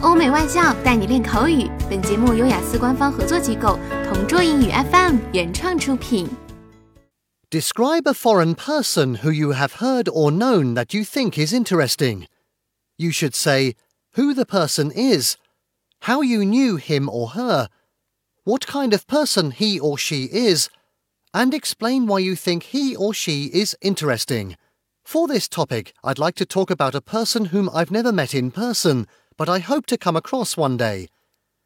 欧美外教带你练口语。本节目由雅思官方合作机构同桌英语 FM 原创出品。Describe a foreign person who you have heard or known that you think is interesting. You should say who the person is, how you knew him or her, what kind of person he or she is, and explain why you think he or she is interesting. For this topic, I'd like to talk about a person whom I've never met in person but I hope to come across one day.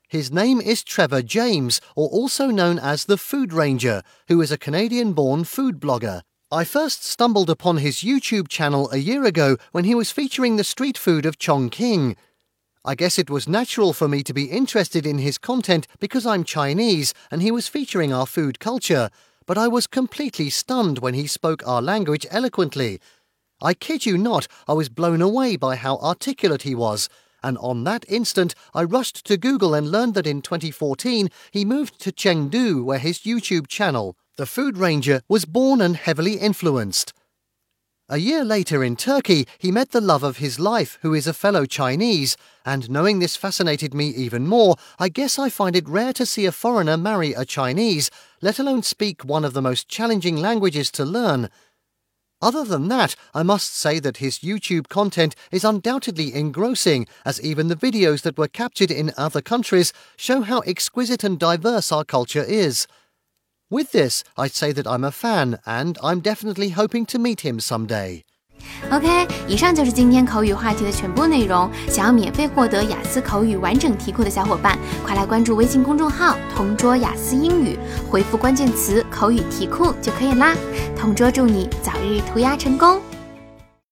His name is Trevor James, or also known as the Food Ranger, who is a Canadian born food blogger. I first stumbled upon his YouTube channel a year ago when he was featuring the street food of Chongqing. I guess it was natural for me to be interested in his content because I'm Chinese and he was featuring our food culture, but I was completely stunned when he spoke our language eloquently. I kid you not, I was blown away by how articulate he was and on that instant I rushed to Google and learned that in 2014 he moved to Chengdu, where his YouTube channel, The Food Ranger, was born and heavily influenced. A year later in Turkey, he met the love of his life, who is a fellow Chinese, and knowing this fascinated me even more, I guess I find it rare to see a foreigner marry a Chinese, let alone speak one of the most challenging languages to learn. Other than that, I must say that his YouTube content is undoubtedly engrossing, as even the videos that were captured in other countries show how exquisite and diverse our culture is. With this, I'd say that I'm a fan, and I'm definitely hoping to meet him someday. OK，以上就是今天口语话题的全部内容。想要免费获得雅思口语完整题库的小伙伴，快来关注微信公众号“同桌雅思英语”，回复关键词“口语题库”就可以啦。同桌祝你早日涂鸦成功！